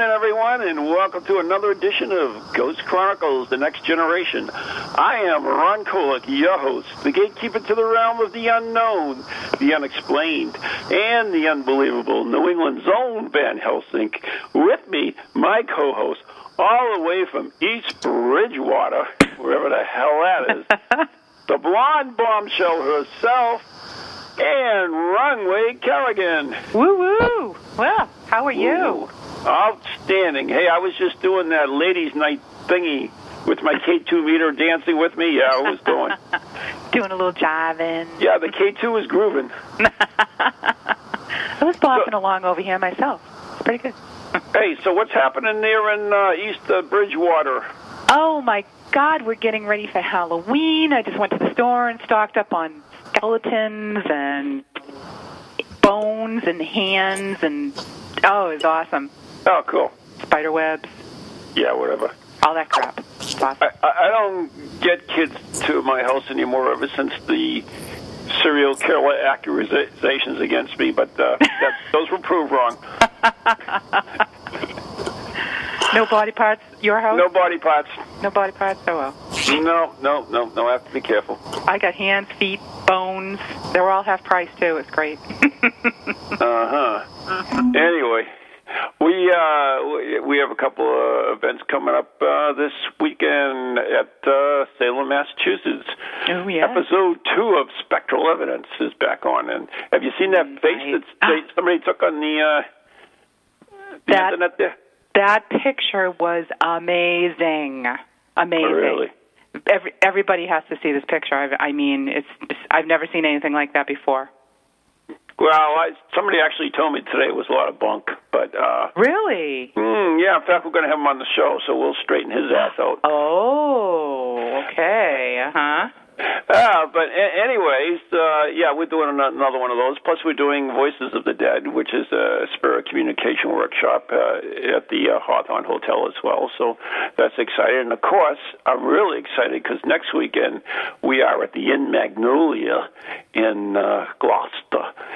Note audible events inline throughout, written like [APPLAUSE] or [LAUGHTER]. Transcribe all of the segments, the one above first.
evening, everyone, and welcome to another edition of Ghost Chronicles The Next Generation. I am Ron Kolick, your host, the gatekeeper to the realm of the unknown, the unexplained, and the unbelievable, New England's own Van Helsing. With me, my co host, all the way from East Bridgewater, wherever the hell that is, [LAUGHS] the blonde bombshell herself, and Runway Kerrigan. Woo woo! Well, how are you? Ooh, outstanding. Hey, I was just doing that ladies' night thingy with my K2 meter dancing with me. Yeah, I was doing. [LAUGHS] Doing a little jiving. Yeah, the K2 was grooving. [LAUGHS] I was bopping along over here myself. It's pretty good. Hey, so what's happening there in uh, East uh, Bridgewater? Oh my God, we're getting ready for Halloween. I just went to the store and stocked up on skeletons and bones and hands and oh, it was awesome. Oh, cool. Spider webs, Yeah, whatever. all that crap. It's awesome. I, I I don't get kids to my house anymore ever since the serial killer accusations against me, but uh, [LAUGHS] that, those were proved wrong. [LAUGHS] No body parts. Your house? No body parts. No body parts. Oh well. No, no, no, no. I have to be careful. I got hands, feet, bones. They were all half price too. It's great. [LAUGHS] Uh huh. Anyway, we uh, we- have a couple of events coming up uh, this weekend at uh, Salem, Massachusetts. Oh, yeah. Episode two of Spectral Evidence is back on, and have you seen that face that they, somebody took on the uh, the That- internet there? That picture was amazing. Amazing. Really? Every, everybody has to see this picture. I've, I mean, it's I've never seen anything like that before. Well, I, somebody actually told me today it was a lot of bunk, but uh, Really? mm, yeah. In fact, we're going to have him on the show, so we'll straighten his ass out. Oh, okay. Uh huh. Uh, but a- anyways, uh, yeah, we're doing ano- another one of those. Plus, we're doing Voices of the Dead, which is a spirit communication workshop uh, at the uh, Hawthorne Hotel as well. So that's exciting. And of course, I'm really excited because next weekend we are at the Inn Magnolia in uh, Gloucester,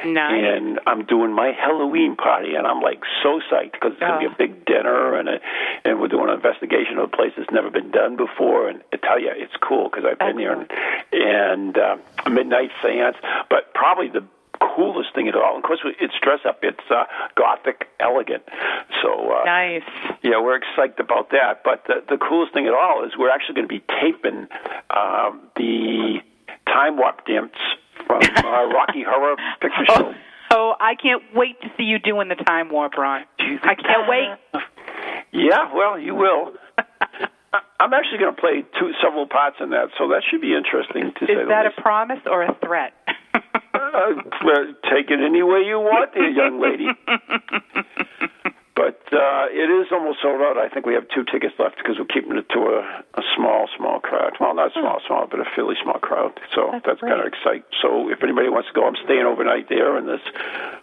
Nice. and I'm doing my Halloween party, and I'm like so psyched because it's to be Oh. a big dinner, and a, and we're doing an investigation of a place that's never been done before. And I tell you, it's cool because I've been there and, and uh, midnight seance. But probably the coolest thing at all, of course, it's dress up. It's uh, gothic elegant. So uh, Nice. yeah, we're excited about that. But the, the coolest thing at all is we're actually going to be taping um, the time warp dance from uh, Rocky Horror Picture Show. [LAUGHS] Oh, oh, I can't wait to see you doing the time warp, Ron. I can't wait. [LAUGHS] Yeah, well, you will. I- [LAUGHS] I'm actually going to play two several parts in that, so that should be interesting to say Is the that a promise or a threat? Uh, take it any way you want, there, young lady. But uh, it is almost sold out. I think we have two tickets left because we're keeping it to a, a small, small crowd. Well, not small, small, but a fairly small crowd. So That's that's, kind of exciting. So if anybody wants to go, I'm staying overnight there in this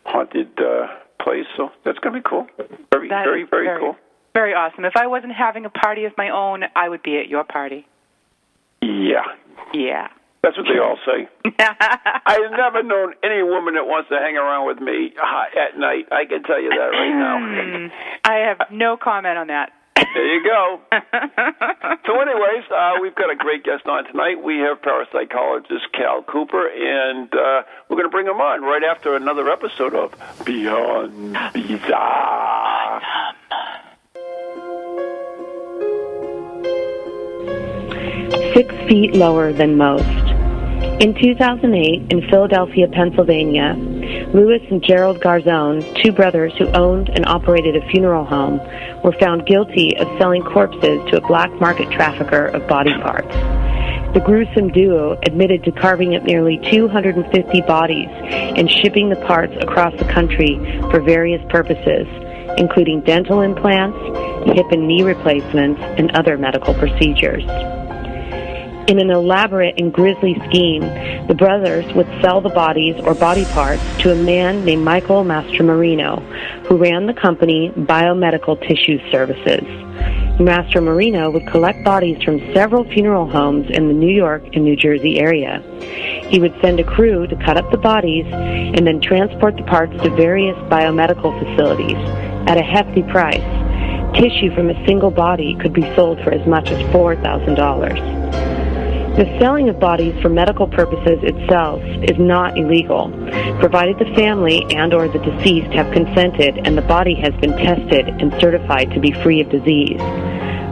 haunted uh, place. So that's going to be cool. Very, That very, very, very- cool. Very awesome. If I wasn't having a party of my own, I would be at your party. Yeah, Yeah. That's what they all say. [LAUGHS] I've never known any woman that wants to hang around with me uh, at night. I can tell you that right now. Hmm. I have no comment on that. There you go. [LAUGHS] so, anyways, uh, we've got a great guest on tonight. We have parapsychologist Cal Cooper, and uh, we're going to bring him on right after another episode of Beyond Bizarre. Six feet lower than most. In 2008, in Philadelphia, Pennsylvania, Louis and Gerald Garzone, two brothers who owned and operated a funeral home, were found guilty of selling corpses to a black market trafficker of body parts. The gruesome duo admitted to carving up nearly 250 bodies and shipping the parts across the country for various purposes, including dental implants, hip and knee replacements, and other medical procedures. In an elaborate and grisly scheme, the brothers would sell the bodies or body parts to a man named Michael Mastromarino, who ran the company Biomedical Tissue Services. Mastromarino would collect bodies from several funeral homes in the New York and New Jersey area. He would send a crew to cut up the bodies and then transport the parts to various biomedical facilities at a hefty price. Tissue from a single body could be sold for as much as $4,000. The selling of bodies for medical purposes itself is not illegal, provided the family and or the deceased have consented and the body has been tested and certified to be free of disease.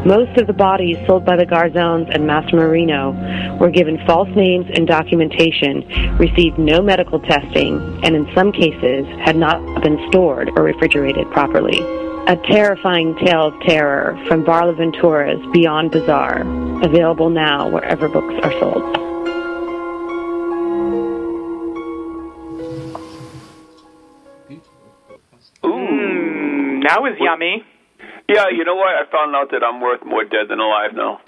Most of the bodies sold by the Garzones and Mastromarino were given false names and documentation, received no medical testing, and in some cases had not been stored or refrigerated properly. A terrifying tale of terror from Varla Ventura's Beyond Bizarre, available now wherever books are sold. That was yummy. Yeah, you know what? I found out that I'm worth more dead than alive now. [LAUGHS]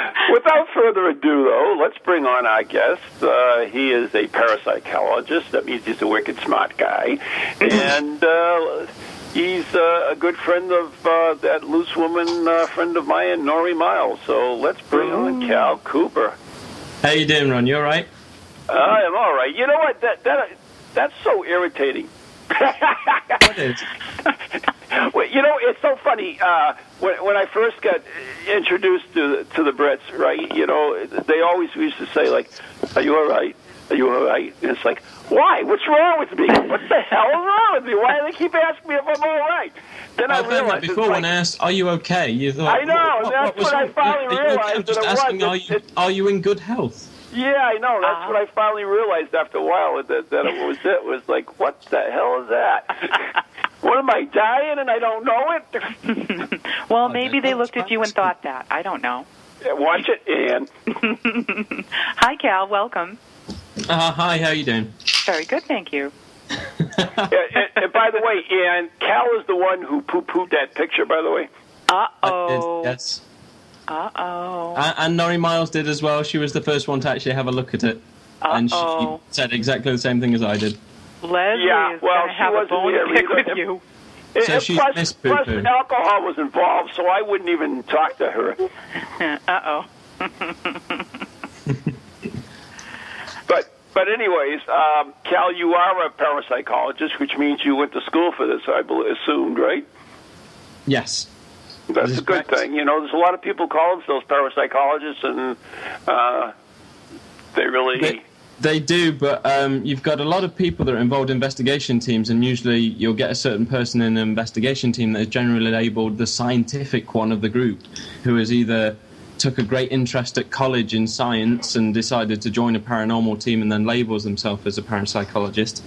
[LAUGHS] Without further ado, though, let's bring on our guest. Uh, he is a parapsychologist. That means he's a wicked smart guy. [CLEARS THROAT] and uh, he's uh, a good friend of uh, that loose woman uh, friend of mine, Nori Miles. So let's bring on Cal Cooper. How you doing, Ron? You all right? I am all right. You know what? That that that's so irritating. What is? [LAUGHS] well, you know, it's so funny. Uh, when when I first got introduced to the, to the Brits, right? You know, they always used to say like, "Are you all right? Are you all right?" And it's like, "Why? What's wrong with me? What the hell is wrong with me? Why do they keep asking me if I'm all right?" Then I I've done that realized before when like, I asked, "Are you okay?" You thought, I know, What, that's was what I finally Are you realized I'm just that it was. asking, are you It- are you in good health? Yeah, I know. That's Uh-huh. what I finally realized after a while that that it was it was like, what the hell is that? [LAUGHS] what am I dying and I don't know it? [LAUGHS] Well, Oh, maybe they looked at you and thought that. I don't know. Watch it, Ann. [LAUGHS] Hi, Cal. Welcome. Uh, hi, how you doing? Very good, thank you. [LAUGHS] and, and, and by the way, Ann, Cal is the one who poo-pooed that picture. By the way, Uh I did, oh. yes. Uh oh. And, and Nori Miles did as well. She was the first one to actually have a look at it, and she said exactly the same thing as I did. Leslie Yeah, is well, going to she have a wasn't bone there to pick either. with you. [LAUGHS] And- So and she's plus, missed plus poo-poo. alcohol was involved, so I wouldn't even talk to her. [LAUGHS] Uh oh. [LAUGHS] But but anyways, um, Cal, you are a parapsychologist, which means you went to school for this. I bel- assumed, right? Yes. That's a good correct. thing. You know, there's a lot of people call themselves parapsychologists, and uh, they really. They, they do, but um, you've got a lot of people that are involved in investigation teams, and usually you'll get a certain person in an investigation team that is generally labelled the scientific one of the group, who has either took a great interest at college in science and decided to join a paranormal team and then labels themselves as a parapsychologist.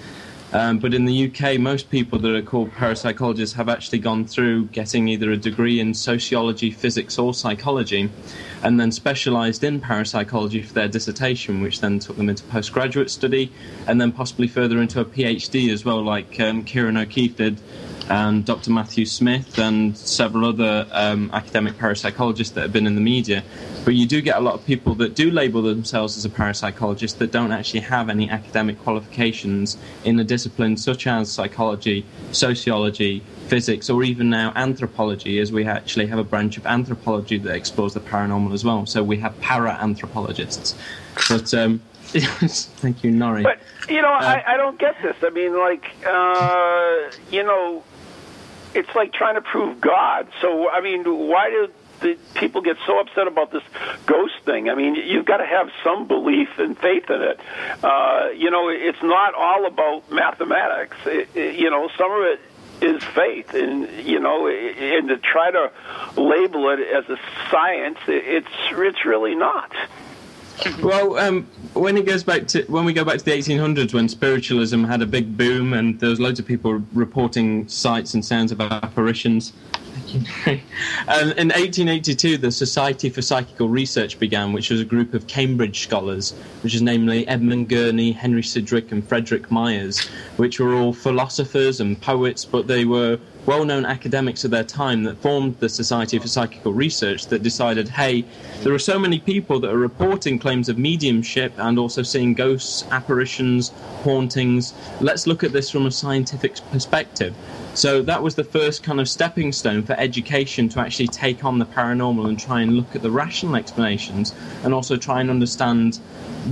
Um, but in the UK, most people that are called parapsychologists have actually gone through getting either a degree in sociology, physics, or psychology, and then specialised in parapsychology for their dissertation, which then took them into postgraduate study, and then possibly further into a PhD as well, like um, Ciarán O'Keeffe did, and Dr. Matthew Smith, and several other um, academic parapsychologists that have been in the media. But you do get a lot of people that do label themselves as a parapsychologist that don't actually have any academic qualifications in a discipline such as psychology, sociology, physics, or even now anthropology, as we actually have a branch of anthropology that explores the paranormal as well. So we have para anthropologists. But um, [LAUGHS] thank you, Nori. But you know, I, I don't get this. I mean, like, uh, you know, it's like trying to prove God. So, I mean, why do the people get so upset about this ghost thing? I mean, you've got to have some belief and faith in it. Uh, you know, it's not all about mathematics. It, it, you know, some of it is faith, and you know, and to try to label it as a science, it's it's really not. Well, um, when it goes back to when we go back to the 1800s, when spiritualism had a big boom, and there was loads of people reporting sights and sounds of apparitions. [LAUGHS] um, in 1882, the Society for Psychical Research began, which was a group of Cambridge scholars, which is namely Edmund Gurney, Henry Sidgwick, and Frederick Myers, which were all philosophers and poets, but they were well known academics of their time that formed the Society for Psychical Research that decided hey, there are so many people that are reporting claims of mediumship and also seeing ghosts, apparitions, hauntings. Let's look at this from a scientific perspective. So that was the first kind of stepping stone for education to actually take on the paranormal and try and look at the rational explanations and also try and understand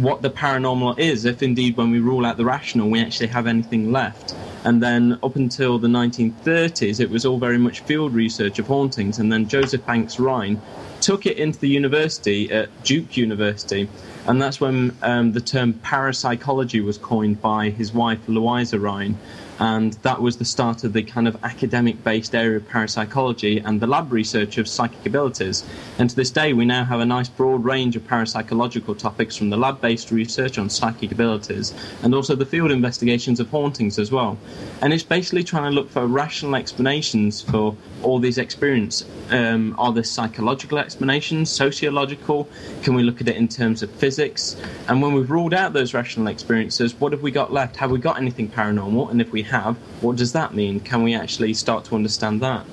what the paranormal is, if indeed when we rule out the rational, we actually have anything left. And then up until the 1930s, it was all very much field research of hauntings. And then Joseph Banks Rhine took it into the university at Duke University. And that's when um, the term parapsychology was coined by his wife, Louisa Rhine and that was the start of the kind of academic based area of parapsychology and the lab research of psychic abilities. And to this day, we now have a nice broad range of parapsychological topics from the lab based research on psychic abilities and also the field investigations of hauntings as well. And it's basically trying to look for rational explanations for all these experiences. Um, are there psychological explanations, sociological? Can we look at it in terms of physics? And when we've ruled out those rational experiences, what have we got left? Have we got anything paranormal? And if we have, what does that mean? Can we actually start to understand that?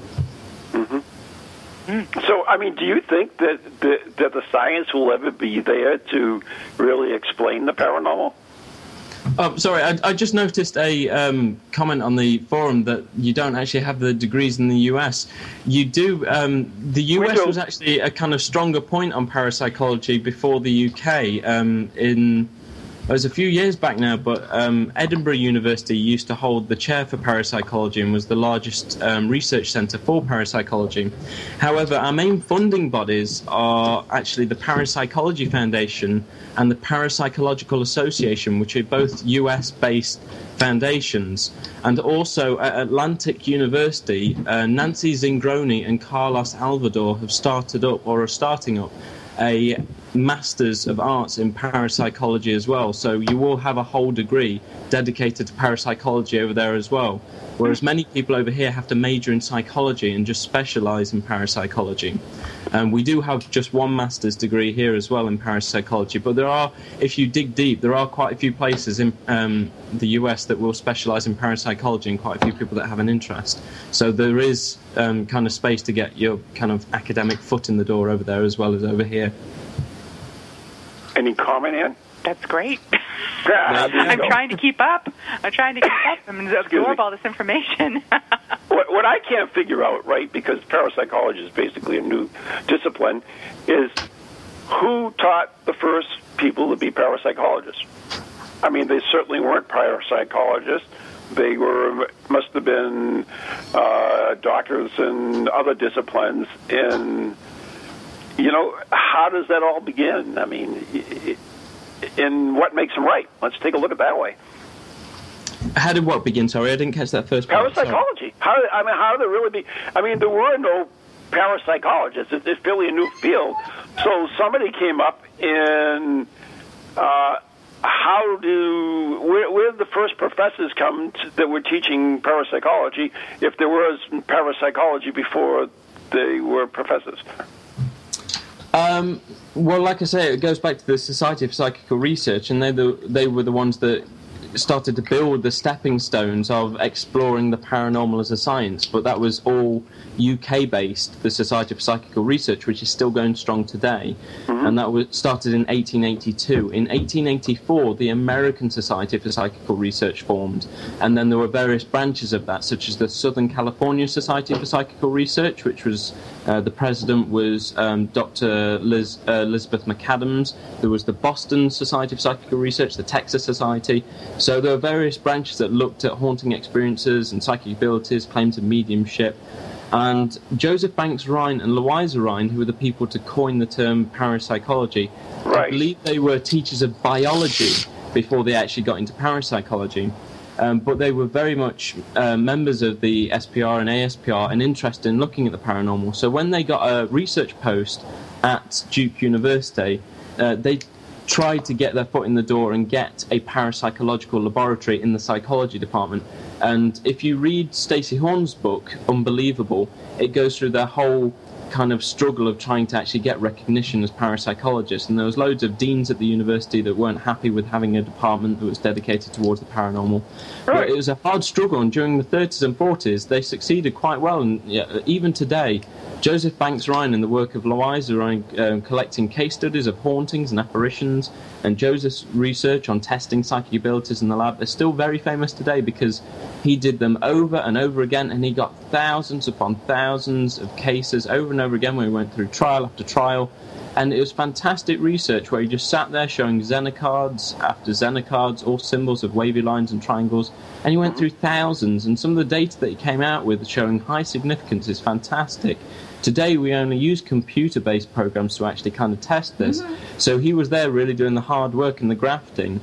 Mm-hmm. So, I mean, do you think that, that that the science will ever be there to really explain the paranormal? Oh, sorry, I, I just noticed a um, comment on the forum that you don't actually have the degrees in the US. You do. Um, the US was actually a kind of stronger point on parapsychology before the UK. Um, in it was a few years back now, but um, Edinburgh University used to hold the chair for parapsychology and was the largest um, research centre for parapsychology. However, our main funding bodies are actually the Parapsychology Foundation and the Parapsychological Association, which are both US based foundations. And also at Atlantic University, uh, Nancy Zingrone and Carlos Alvarado have started up or are starting up a Masters of Arts in Parapsychology as well. So you will have a whole degree dedicated to parapsychology over there as well. Whereas many people over here have to major in psychology and just specialize in parapsychology. And we do have just one master's degree here as well in parapsychology, but there are, if you dig deep, there are quite a few places in um, the US that will specialize in parapsychology and quite a few people that have an interest. So there is um, kind of space to get your kind of academic foot in the door over there as well as over here. Any comment, Ann? That's great. [LAUGHS] I'm trying to keep up. I'm trying to keep up and absorb all this information. [LAUGHS] what, what I can't figure out, right, because parapsychology is basically a new discipline, is who taught the first people to be parapsychologists? I mean, they certainly weren't parapsychologists. They were must have been uh, doctors in other disciplines. And you know, how does that all begin? I mean, in what makes them right. Let's take a look at that way. How did what begin? Sorry, I didn't catch that first part. Parapsychology. How I mean, how did it really be? I mean, there were no parapsychologists. It's, it's fairly a new field. So somebody came up and uh, how do where, where did the first professors come to, that were teaching parapsychology if there was parapsychology before they were professors? Um, well, like I say, it goes back to the Society of Psychical Research, and they the, they were the ones that started to build the stepping stones of exploring the paranormal as a science. But that was all UK based, the Society for Psychical Research, which is still going strong today. Mm-hmm. And that was started in 1882. In 1884, the American Society for Psychical Research formed. And then there were various branches of that, such as the Southern California Society for Psychical Research, which was uh, the president was um, Dr. Liz, uh, Elizabeth McAdams. There was the Boston Society of Psychical Research, the Texas Society. So there were various branches that looked at haunting experiences and psychic abilities, claims of mediumship. And Joseph Banks Rhine and Louisa Rhine, who were the people to coin the term parapsychology, Right. I believe they were teachers of biology before they actually got into parapsychology. Um, but they were very much uh, members of the SPR and ASPR and interested in looking at the paranormal. So when they got a research post at Duke University, uh, they tried to get their foot in the door and get a parapsychological laboratory in the psychology department. And if you read Stacy Horn's book, Unbelievable, it goes through their whole kind of struggle of trying to actually get recognition as parapsychologists. And there was loads of deans at the university that weren't happy with having a department that was dedicated towards the paranormal. But Right. it was a hard struggle, and during the 30s and 40s, they succeeded quite well. And yeah, even today, Joseph Banks Rhine and the work of Louisa Rhine um, collecting case studies of hauntings and apparitions, and Joseph's research on testing psychic abilities in the lab, they're still very famous today because he did them over and over again, and he got thousands upon thousands of cases over and over again where he went through trial after trial. And it was fantastic research where he just sat there showing Zener cards after Zener cards, all symbols of wavy lines and triangles. And he went through thousands, and some of the data that he came out with showing high significance is fantastic. Today, we only use computer based programs to actually kind of test this. So he was there really doing the hard work and the grafting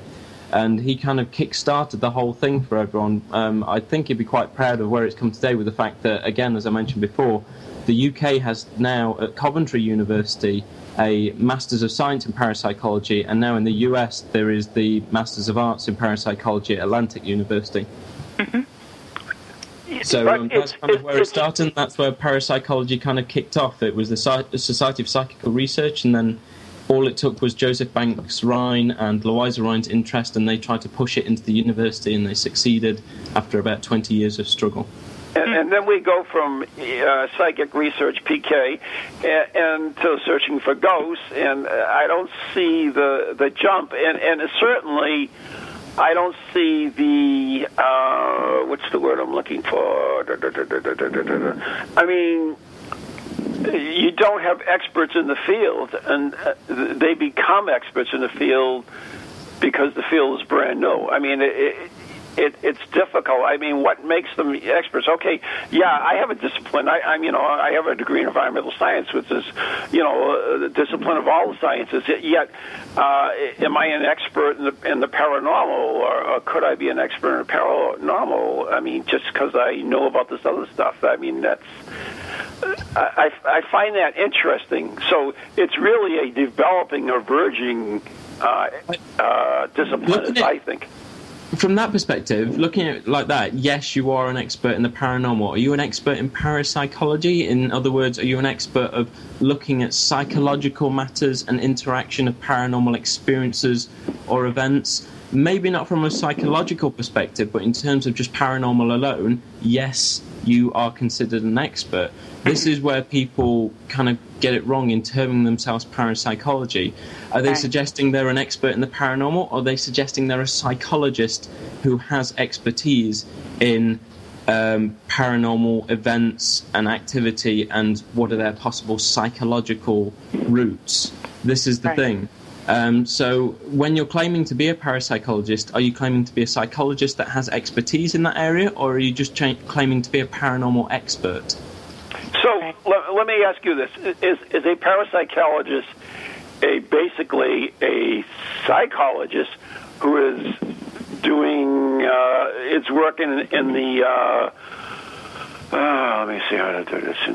and he kind of kick-started the whole thing for everyone. Um, I think he'd be quite proud of where it's come today with the fact that, again, as I mentioned before, the UK has now at Coventry University a Masters of Science in Parapsychology, and now in the US there is the Masters of Arts in Parapsychology at Atlantic University. So um, that's kind of where it started, and that's where parapsychology kind of kicked off. It was the the Society of Psychical Research, and then all it took was Joseph Banks Rhine and Louisa Rhine's interest, and they tried to push it into the university, and they succeeded after about 20 years of struggle. And, and then we go from uh, psychic research PK and, and to searching for ghosts, and I don't see the the jump, and and certainly I don't see the uh, what's the word I'm looking for? I mean. You don't have experts in the field, and uh, they become experts in the field because the field is brand new. I mean, it, it, it, it's difficult. I mean, what makes them experts? Okay, yeah, I have a discipline. I, I'm, you know, I have a degree in environmental science, which is, you know, uh, the discipline of all the sciences. Yet, uh, am I an expert in the in the paranormal, or, or could I be an expert in the paranormal? I mean, just because I know about this other stuff. I mean, that's. I, I find that interesting. So it's really a developing or verging uh, uh, discipline, I think. From that perspective, looking at it like that, yes, you are an expert in the paranormal. Are you an expert in parapsychology? In other words, are you an expert of looking at psychological matters and interaction of paranormal experiences or events? Maybe not from a psychological perspective, but in terms of just paranormal alone, yes, you are considered an expert. This is where people kind of get it wrong in terming themselves parapsychology. Are they Right. suggesting they're an expert in the paranormal, or are they suggesting they're a psychologist who has expertise in um, paranormal events and activity, and what are their possible psychological roots? This is the Right. thing. Um, so, when you're claiming to be a parapsychologist, are you claiming to be a psychologist that has expertise in that area, or are you just cha- claiming to be a paranormal expert? So Okay. let, let me ask you this: Is is a parapsychologist a basically a psychologist who is doing uh, its work in in the uh, uh, let me see how to do this. [LAUGHS]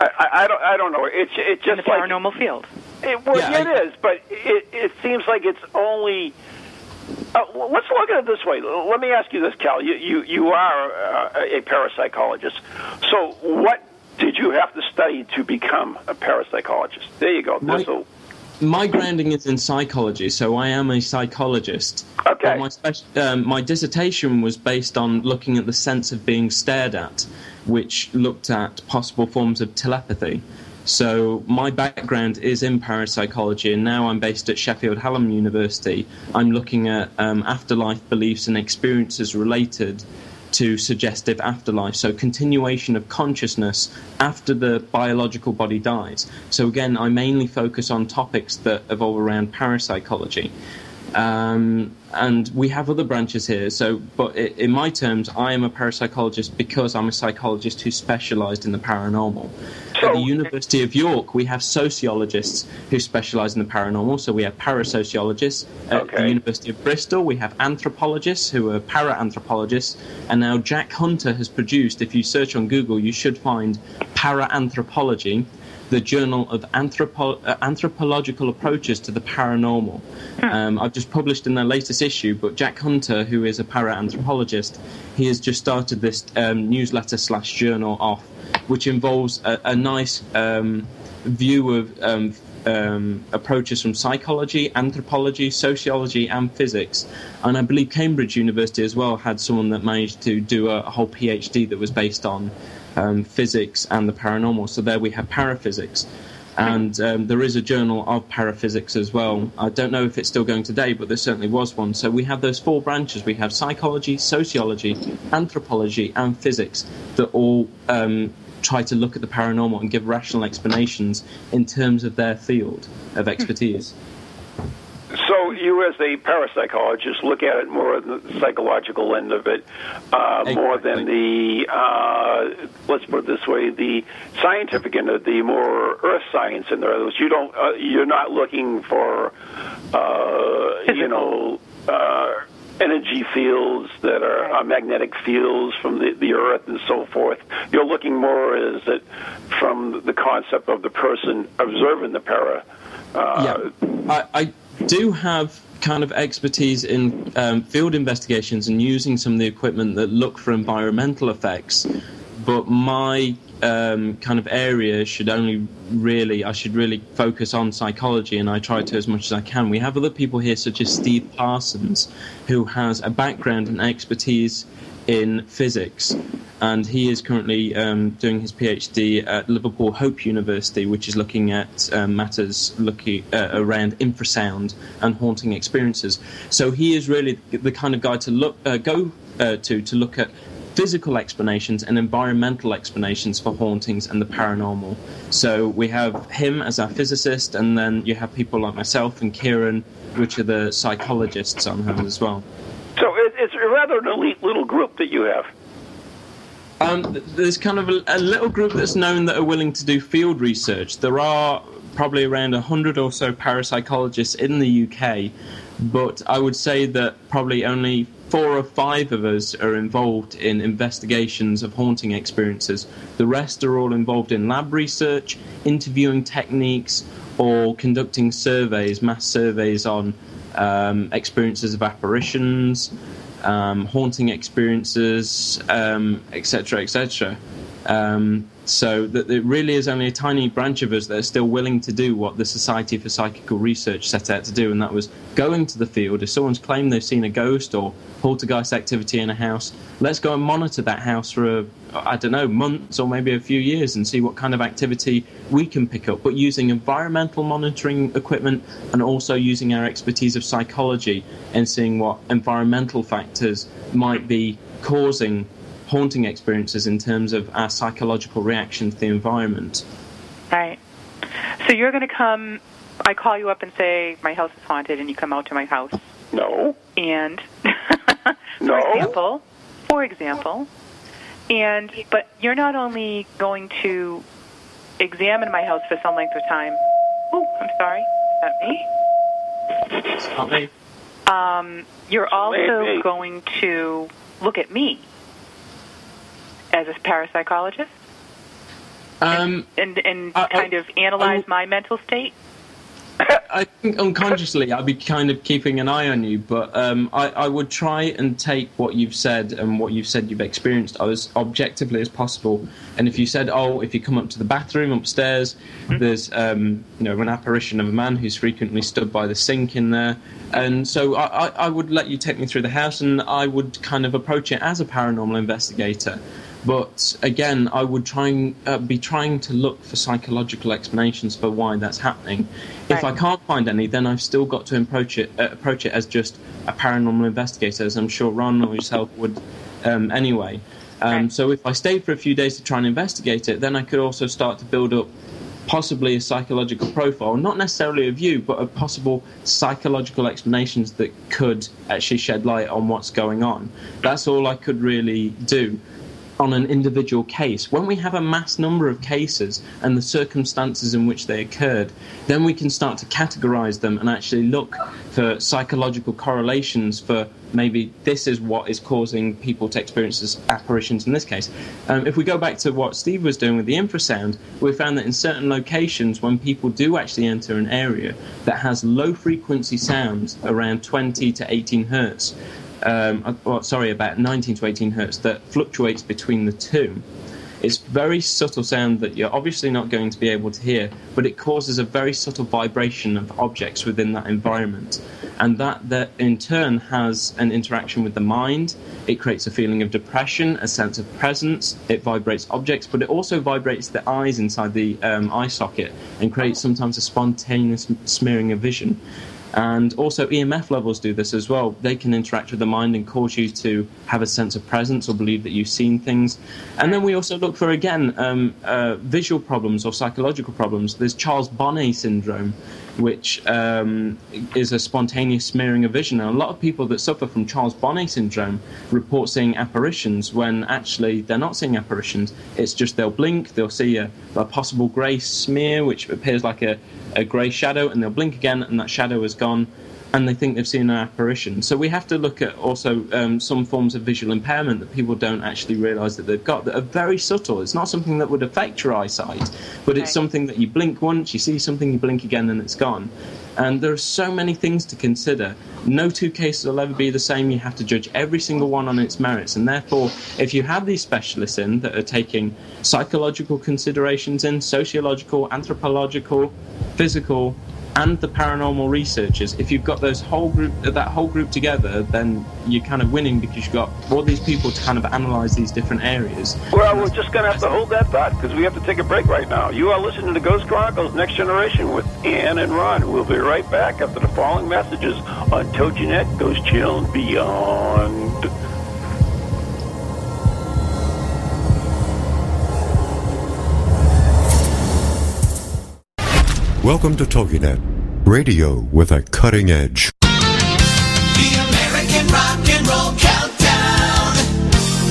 I, I, I don't I don't know. It's it's in the just like paranormal field. it, well, Yeah, it I- is, but it it seems like it's only. Uh, let's look at it this way. Let me ask you this, Cal. You you, you are uh, a parapsychologist. So, what did you have to study to become a parapsychologist? There you go. My- So- My grounding is in psychology, so I am a psychologist. Okay. My, spec- um, my dissertation was based on looking at the sense of being stared at, which looked at possible forms of telepathy. So my background is in parapsychology, and now I'm based at Sheffield Hallam University. I'm looking at um, afterlife beliefs and experiences related to suggestive afterlife, so continuation of consciousness after the biological body dies. So again, I mainly focus on topics that evolve around parapsychology. Um, and we have other branches here. So, but in my terms, I am a parapsychologist because I'm a psychologist who specialised in the paranormal. At the University of York, we have sociologists who specialise in the paranormal. So we have parasociologists. At Okay. the University of Bristol, we have anthropologists who are para-anthropologists. And now Jack Hunter has produced. If you search on Google, you should find para-anthropology. The Journal of Anthropo- uh, Anthropological Approaches to the Paranormal. Um, I've just published in their latest issue, but Jack Hunter, who is a para anthropologist, he has just started this um, newsletter slash journal off, which involves a, a nice um, view of um, um, approaches from psychology, anthropology, sociology, and physics. And I believe Cambridge University as well had someone that managed to do a, a whole PhD that was based on um, physics and the paranormal. So there we have paraphysics. And um, there is a journal of paraphysics as well. I don't know if it's still going today, but there certainly was one. So we have those four branches. We have psychology, sociology, anthropology, and physics that all um, try to look at the paranormal and give rational explanations in terms of their field of expertise. So you, as a parapsychologist, look at it more on the psychological end of it, uh, more than the uh, let's put it this way, the scientific end of the more earth science. In other words, you don't, uh, you're not looking for, uh, you know. Energy fields that are uh, magnetic fields from the, the earth and so forth. You're looking more as it from the concept of the person observing the para. Uh, yeah, I, I do have kind of expertise in um, field investigations and using some of the equipment that look for environmental effects, but my um, kind of area should only really I should really focus on psychology, and I try to as much as I can. We have other people here, such as Steve Parsons, who has a background and expertise in physics, and he is currently um, doing his PhD at Liverpool Hope University, which is looking at um, matters looking uh, around infrasound and haunting experiences. So he is really the kind of guy to look uh, go uh, to to look at physical explanations and environmental explanations for hauntings and the paranormal. So we have him as our physicist, and then you have people like myself and Ciarán, which are the psychologists on hand as well. So it, it's rather an elite little group that you have. Um, there's kind of a, a little group that's known that are willing to do field research. There are probably around 100 or so parapsychologists in the UK, but I would say that probably only four or five of us are involved in investigations of haunting experiences. The rest are all involved in lab research, interviewing techniques, or conducting surveys, mass surveys on um, experiences of apparitions, um, haunting experiences, um, etc., etc. Um, so that it really is only a tiny branch of us that are still willing to do what the Society for Psychical Research set out to do, and that was going to the field. If someone's claimed they've seen a ghost or poltergeist activity in a house, let's go and monitor that house for, a, I don't know, months or maybe a few years and see what kind of activity we can pick up. But using environmental monitoring equipment and also using our expertise of psychology and seeing what environmental factors might be causing haunting experiences in terms of our psychological reaction to the environment. Right. So you're going to come. I call you up and say my house is haunted, and you come out to my house. No. And [LAUGHS] No. for example, for example, and but you're not only going to examine my house for some length of time. Oh, I'm sorry. Is that me? It's not me. Um, you're also Maybe. going to look at me as a parapsychologist Um, and and I- I- kind of analyze I- my mental state. I think unconsciously I'd be kind of keeping an eye on you, but um, I, I would try and take what you've said and what you've said you've experienced as objectively as possible. And if you said, "Oh, if you come up to the bathroom upstairs, there's um, you know an apparition of a man who's frequently stood by the sink in there," and so I, I, I would let you take me through the house, and I would kind of approach it as a paranormal investigator. But again, I would try and uh, be trying to look for psychological explanations for why that's happening. If I can't find any, then I've still got to approach it uh, approach it as just a paranormal investigator, as I'm sure Ron or yourself would um, anyway. Um, Right. So if I stayed for a few days to try and investigate it, then I could also start to build up possibly a psychological profile, not necessarily of you, but of possible psychological explanations that could actually shed light on what's going on. That's all I could really do on an individual case. When we have a mass number of cases and the circumstances in which they occurred, then we can start to categorize them and actually look for psychological correlations for maybe this is what is causing people to experience apparitions in this case. Um, if we go back to what Steve was doing with the infrasound, we found that in certain locations, when people do actually enter an area that has low frequency sounds around 20 to 18 hertz, um, uh, well, sorry, about 19 to 18 hertz that fluctuates between the two. It's very subtle sound that you're obviously not going to be able to hear, but it causes a very subtle vibration of objects within that environment. And that, that in turn has an interaction with the mind. It creates a feeling of depression, a sense of presence. It vibrates objects, but it also vibrates the eyes inside the um, eye socket and creates sometimes a spontaneous smearing of vision. And also, EMF levels do this as well. They can interact with the mind and cause you to have a sense of presence or believe that you've seen things. And then we also look for, again, um, uh, visual problems or psychological problems. There's Charles Bonnet syndrome, which um, is a spontaneous smearing of vision. And a lot of people that suffer from Charles Bonnet syndrome report seeing apparitions when actually they're not seeing apparitions. It's just they'll blink, they'll see a, a possible grey smear, which appears like a, a grey shadow, and they'll blink again, and that shadow is gone and they think they've seen an apparition. So we have to look at also um, some forms of visual impairment that people don't actually realise that they've got that are very subtle. It's not something that would affect your eyesight, but it's something that you blink once, you see something, you blink again, and it's gone. And there are so many things to consider. No two cases will ever be the same. You have to judge every single one on its merits. And therefore, if you have these specialists in that are taking psychological considerations in, sociological, anthropological, physical, and the paranormal researchers, if you've got those whole group, that whole group together, then you're kind of winning because you've got all these people to kind of analyze these different areas. Well, we're just going to have to hold that thought because we have to take a break right now. You are listening to Ghost Chronicles Next Generation with Ann and Ron. We'll be right back after the following messages on TogiNet, Ghost Channel, beyond. Welcome to TogiNet, radio with a cutting edge. The American Rock and Roll Countdown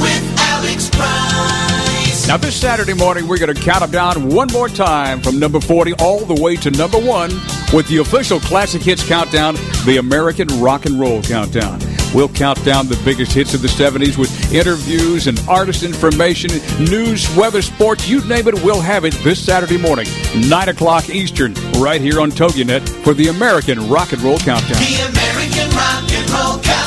with Alex Price. Now, this Saturday morning, we're going to count them down one more time from number 40 all the way to number one with the official Classic Hits Countdown, the American Rock and Roll Countdown. We'll count down the biggest hits of the 70s with interviews and artist information, news, weather, sports, you name it, we'll have it this Saturday morning, 9 o'clock Eastern, right here on TogiNet for the American Rock and Roll Countdown. The American Rock and Roll Countdown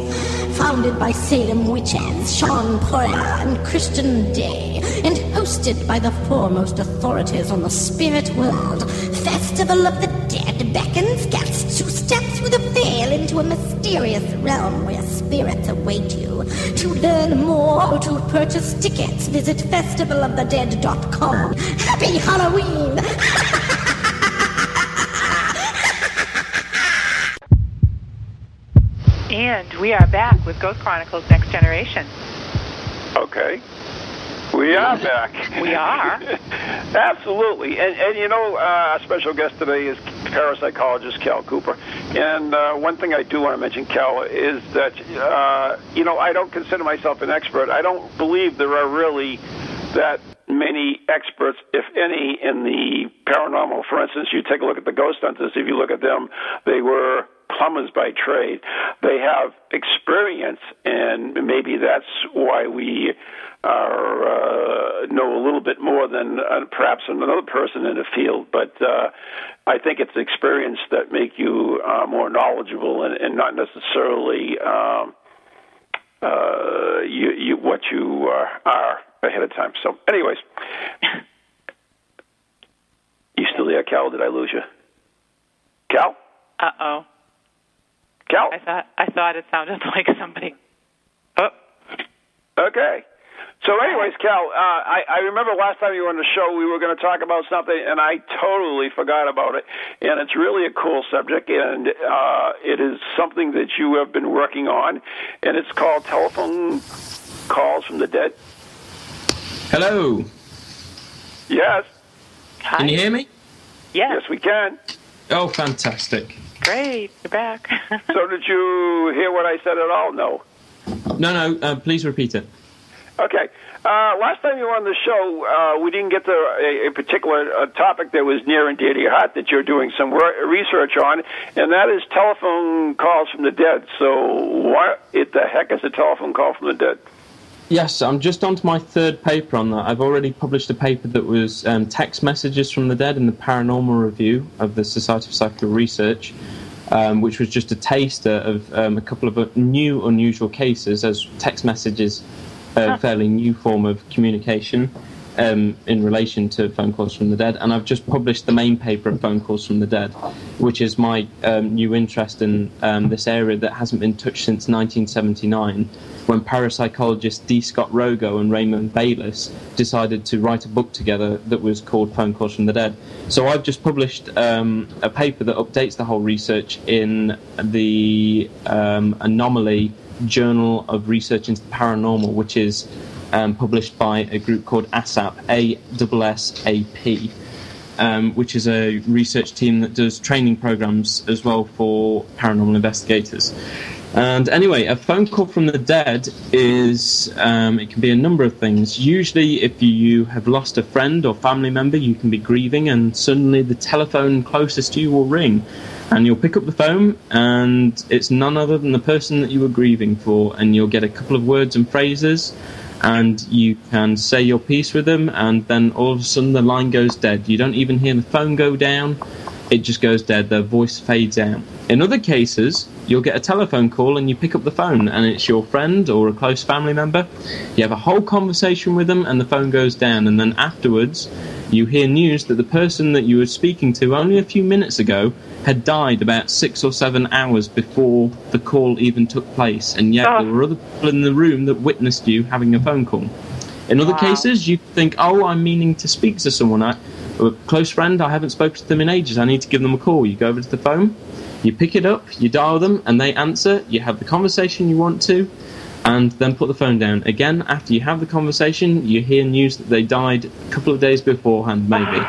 founded by Salem witches Shawn Poirier and Christian Day, and hosted by the foremost authorities on the spirit world. Festival of the Dead beckons guests to step through the veil into a mysterious realm where spirits await you. To learn more or to purchase tickets, visit festivalofthedead.com. Happy Halloween! [LAUGHS] And we are back with Ghost Chronicles Next Generation. Okay. We are [LAUGHS] back. We are. [LAUGHS] Absolutely. And, and you know, uh, our special guest today is parapsychologist Cal Cooper. And uh, one thing I do want to mention, Cal, is that, uh, you know, I don't consider myself an expert. I don't believe there are really that many experts, if any, in the paranormal. For instance, you take a look at the ghost hunters. If you look at them, they were plumbers by trade. They have experience, and maybe that's why we are uh, know a little bit more than uh, perhaps another person in the field. But uh, I think it's experience that make you uh, more knowledgeable, and, and not necessarily um, uh, you, you what you uh, are ahead of time. So, anyways. You still there, Cal? Did I lose you? Cal? Uh oh. Cal? I thought I thought it sounded [LAUGHS] like somebody. Oh, Okay. So, anyways, Cal, uh, I, I remember last time you were on the show, we were going to talk about something, and I totally forgot about it. And it's really a cool subject, and uh, it is something that you have been working on, and it's called telephone calls from the dead. Hello. Yes. Can you hear me? yes, Yes, we can. Oh, fantastic. Great, you're back. [LAUGHS] So, did you hear what I said at all? No. No, no. Uh, please repeat it. Okay. Uh, last time you were on the show, uh, we didn't get to a, a particular uh, topic that was near and dear to your heart that you're doing some re- research on, and that is telephone calls from the dead. So, what it the heck is a telephone call from the dead? Yes, I'm just on to my third paper on that. I've already published a paper that was um, text messages from the dead in the Paranormal Review of the Society of Psychical Research, um, which was just a taster of um, a couple of uh, new unusual cases, as text messages a fairly new form of communication um, in relation to phone calls from the dead. And I've just published the main paper of phone calls from the dead, which is my um, new interest in um, this area that hasn't been touched since 1979, when parapsychologists D. Scott Rogo and Raymond Bayless decided to write a book together that was called Phone Calls from the Dead. So I've just published um, a paper that updates the whole research in the um, Anomaly Journal of Research into the Paranormal, which is um, published by a group called ASAP, A S S A P, um, which is a research team that does training programs as well for paranormal investigators. And anyway, a phone call from the dead is um, it can be a number of things. Usually, if you have lost a friend or family member, you can be grieving, and suddenly the telephone closest to you will ring, and you'll pick up the phone, and it's none other than the person that you were grieving for, and you'll get a couple of words and phrases, and you can say your piece with them, and then all of a sudden the line goes dead. You don't even hear the phone go down, it just goes dead, their voice fades out. In other cases, you'll get a telephone call and you pick up the phone, and it's your friend or a close family member. You have a whole conversation with them, and the phone goes down, and then afterwards, you hear news that the person that you were speaking to only a few minutes ago had died about six or seven hours before the call even took place, and yet Oh. there were other people in the room that witnessed you having a phone call. In other Wow. cases, you think, "Oh, I'm meaning to speak to someone. I, a close friend. I haven't spoken to them in ages. I need to give them a call." You go over to the phone, you pick it up, you dial them, and they answer. You have the conversation you want to, and then put the phone down. Again, after you have the conversation, you hear news that they died a couple of days beforehand, maybe.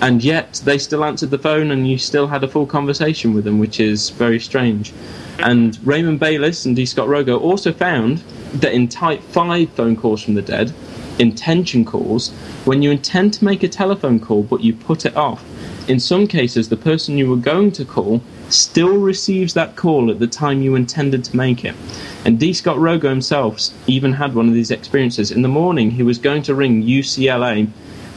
And yet, they still answered the phone, and you still had a full conversation with them, which is very strange. And Raymond Bayless and D. Scott Rogo also found that in type 5 phone calls from the dead, intention calls, when you intend to make a telephone call but you put it off, in some cases the person you were going to call still receives that call at the time you intended to make it. And D. Scott Rogo himself even had one of these experiences. In the morning, he was going to ring UCLA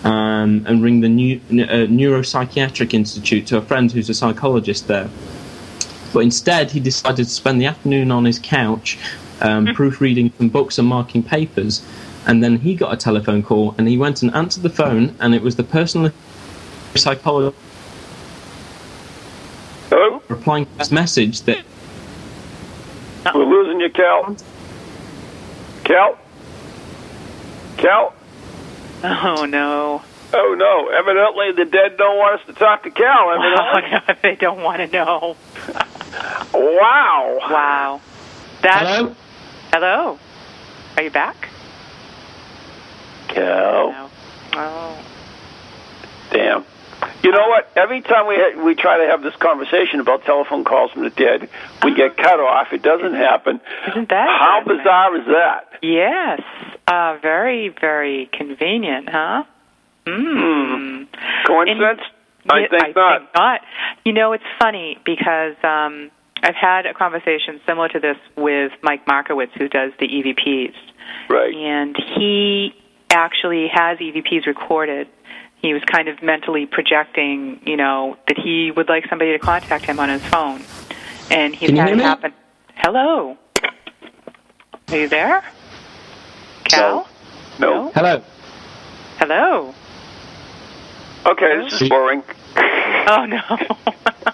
um, and ring the Neu- uh, Neuropsychiatric Institute to a friend who's a psychologist there. But instead, he decided to spend the afternoon on his couch, um, proofreading some books and marking papers. And then he got a telephone call, and he went and answered the phone, and it was the personal psychologist? Replying to this message that We're losing you, Cal. Cal? Cal? Oh no. Oh, no. Evidently, the dead don't want us to talk to Cal, [LAUGHS] Oh evidently. no, [LAUGHS] they don't want to know. Wow. Wow. That's hello. hello. Are you back? Cal. No. Oh. Damn. You know what? Every time we ha- we try to have this conversation about telephone calls from the dead, we get cut off. It doesn't happen. Isn't that How bizarre is that? Yes. Uh, very, very convenient, huh? Hmm. Coincidence? I think not. think not. You know, it's funny because um, I've had a conversation similar to this with Mike Markowitz, who does the EVPs, Right. and he actually has EVPs recorded. He was kind of mentally projecting, you know, that he would like somebody to contact him on his phone, and he's Can you had hear it me? happen. Hello, are you there, Cal? No. Hello. Hello. Okay, this is boring. Oh no. [LAUGHS]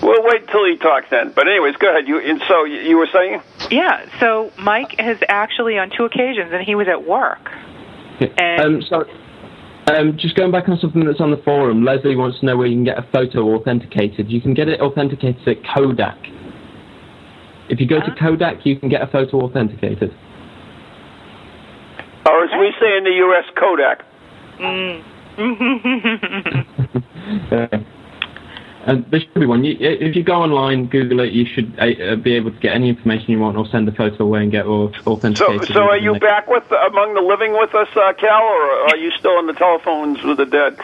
We'll wait till he talks then. But anyways, go ahead. You and so you, you were saying? yeah. So Mike has actually on two occasions, and he was at work. And Um, so, um, just going back on something that's on the forum, Leslie wants to know where you can get a photo authenticated. You can get it authenticated at Kodak. If you go to Kodak, you can get a photo authenticated. Or as we say in the U.S., Kodak. Mm. [LAUGHS] [LAUGHS] and there should be one. You, if you go online, Google it, you should uh, be able to get any information you want or send a photo away and get au- So, authenticated. so are you back with among the living with us, uh, Cal, or are you still on the telephones with the dead?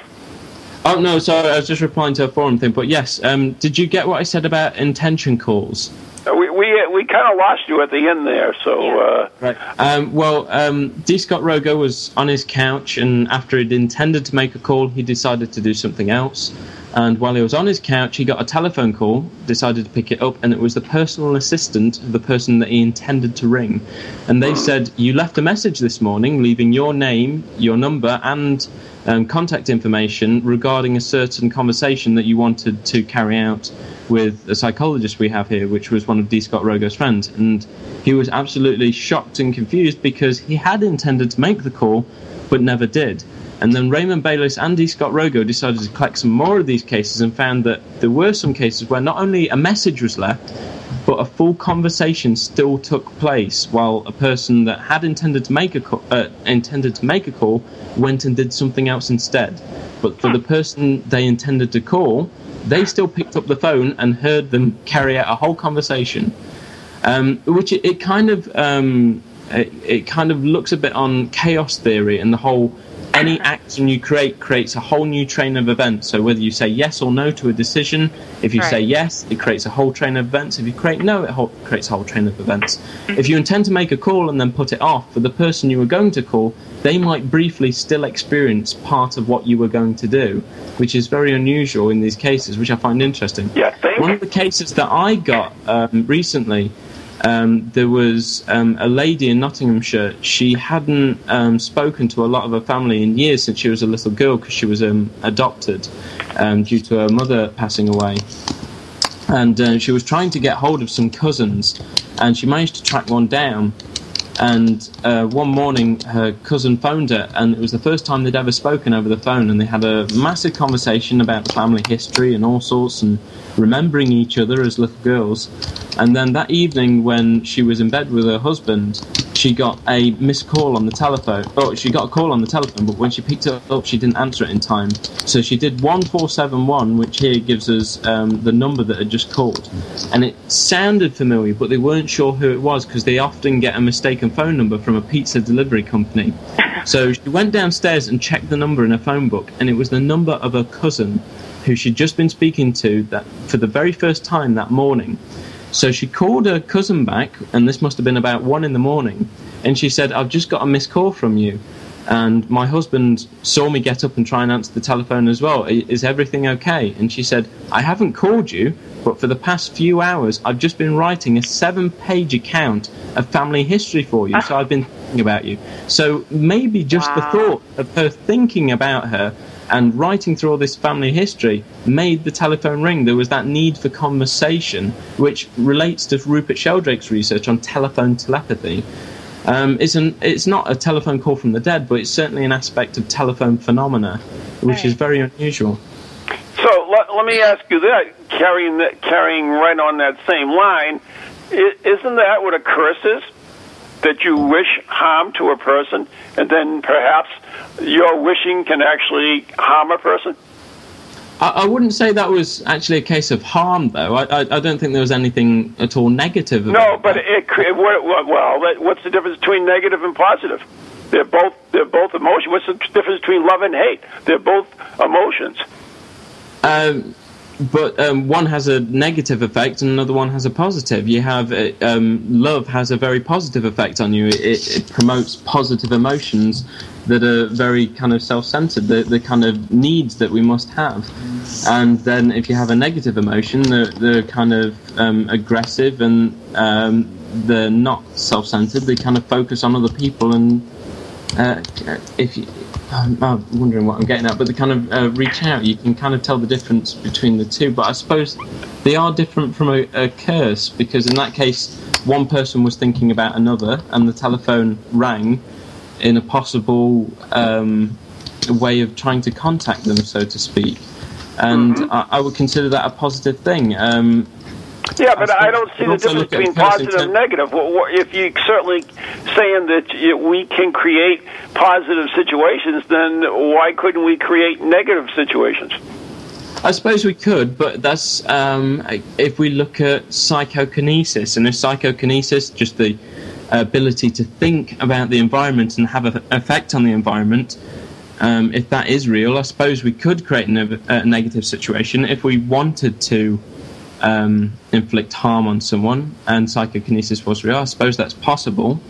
Oh no, sorry, I was just replying to a forum thing. But yes, um, did you get what I said about intention calls? Uh, We we we kind of lost you at the end there. So uh, Right. Um, well, um, D. Scott Rogo was on his couch, and after he'd intended to make a call, he decided to do something else. And while he was on his couch, he got a telephone call, decided to pick it up, and it was the personal assistant of the person that he intended to ring. And they said, You left a message this morning leaving your name, your number, and um, contact information regarding a certain conversation that you wanted to carry out with a psychologist we have here, which was one of D. Scott Rogo's friends. And he was absolutely shocked and confused because he had intended to make the call, but never did. And then Raymond Bayless and D. Scott Rogo decided to collect some more of these cases and found that there were some cases where not only a message was left, but a full conversation still took place while a person that had intended to make a call, uh, intended to make a call went and did something else instead. But for the person they intended to call, they still picked up the phone and heard them carry out a whole conversation, um, which it, it kind of um, it, it kind of looks a bit on chaos theory and the whole any action you create creates a whole new train of events. So whether you say yes or no to a decision, if you say yes, it creates a whole train of events. If you create no, it whole, creates a whole train of events. If you intend to make a call and then put it off for the person you were going to call, they might briefly still experience part of what you were going to do, which is very unusual in these cases, which I find interesting. yeah. One of the cases that I got um, recently, um, there was um, a lady in Nottinghamshire. She hadn't um, spoken to a lot of her family in years since she was a little girl because she was um, adopted um, due to her mother passing away. And uh, she was trying to get hold of some cousins, and she managed to track one down. And uh, one morning, her cousin phoned her, and it was the first time they'd ever spoken over the phone. And they had a massive conversation about family history and all sorts, and remembering each other as little girls. And then that evening, when she was in bed with her husband, she got a missed call on the telephone. Oh, she got a call on the telephone, but when she picked it up, she didn't answer it in time. So she did 1471, which here gives us um, the number that had just called. And it sounded familiar, but they weren't sure who it was because they often get a mistaken phone number from a pizza delivery company. So she went downstairs and checked the number in her phone book, and it was the number of her cousin who she'd just been speaking to that for the very first time that morning. So she called her cousin back, and this must have been about one in the morning, and she said, I've just got a missed call from you. And my husband saw me get up and try and answer the telephone as well. Is everything okay? And she said, I haven't called you, but for the past few hours, I've just been writing a seven page account of family history for you. So I've been thinking about you. So maybe just the thought of her thinking about her and writing through all this family history made the telephone ring. There was that need for conversation, which relates to Rupert Sheldrake's research on telephone telepathy. Um, it's, an, it's not a telephone call from the dead, but it's certainly an aspect of telephone phenomena, which is very unusual. So let, let me ask you that, carrying that, carrying right on that same line, isn't that what a curse is? That you wish harm to a person, and then perhaps your wishing can actually harm a person. I, wouldn't say that was actually a case of harm, though. I, I, I don't think there was anything at all negative. No, but that. it, what, well, what's the difference between negative and positive? They're both they're both emotions. What's the difference between love and hate? They're both emotions. Um, but um, one has a negative effect and another one has a positive. You have uh, um, love has a very positive effect on you. It, it promotes positive emotions that are very kind of self-centered, the, the kind of needs that we must have. And then if you have a negative emotion, they're, they're kind of um, aggressive and um, they're not self-centered. They kind of focus on other people and uh, if you, I'm, I'm wondering what I'm getting at, but the kind of uh, reach out, you can kind of tell the difference between the two. But I suppose they are different from a, a curse because in that case, one person was thinking about another, and the telephone rang in a possible um, way of trying to contact them, so to speak. And I, I would consider that a positive thing. Um, Yeah, but I don't see the difference between positive and negative. If you certainly saying that we can create positive situations, then why couldn't we create negative situations? I suppose we could, but that's um, if we look at psychokinesis, and if psychokinesis, just the ability to think about the environment and have an effect on the environment, um, if that is real, I suppose we could create a negative situation if we wanted to um, inflict harm on someone, and psychokinesis was real. I suppose that's possible.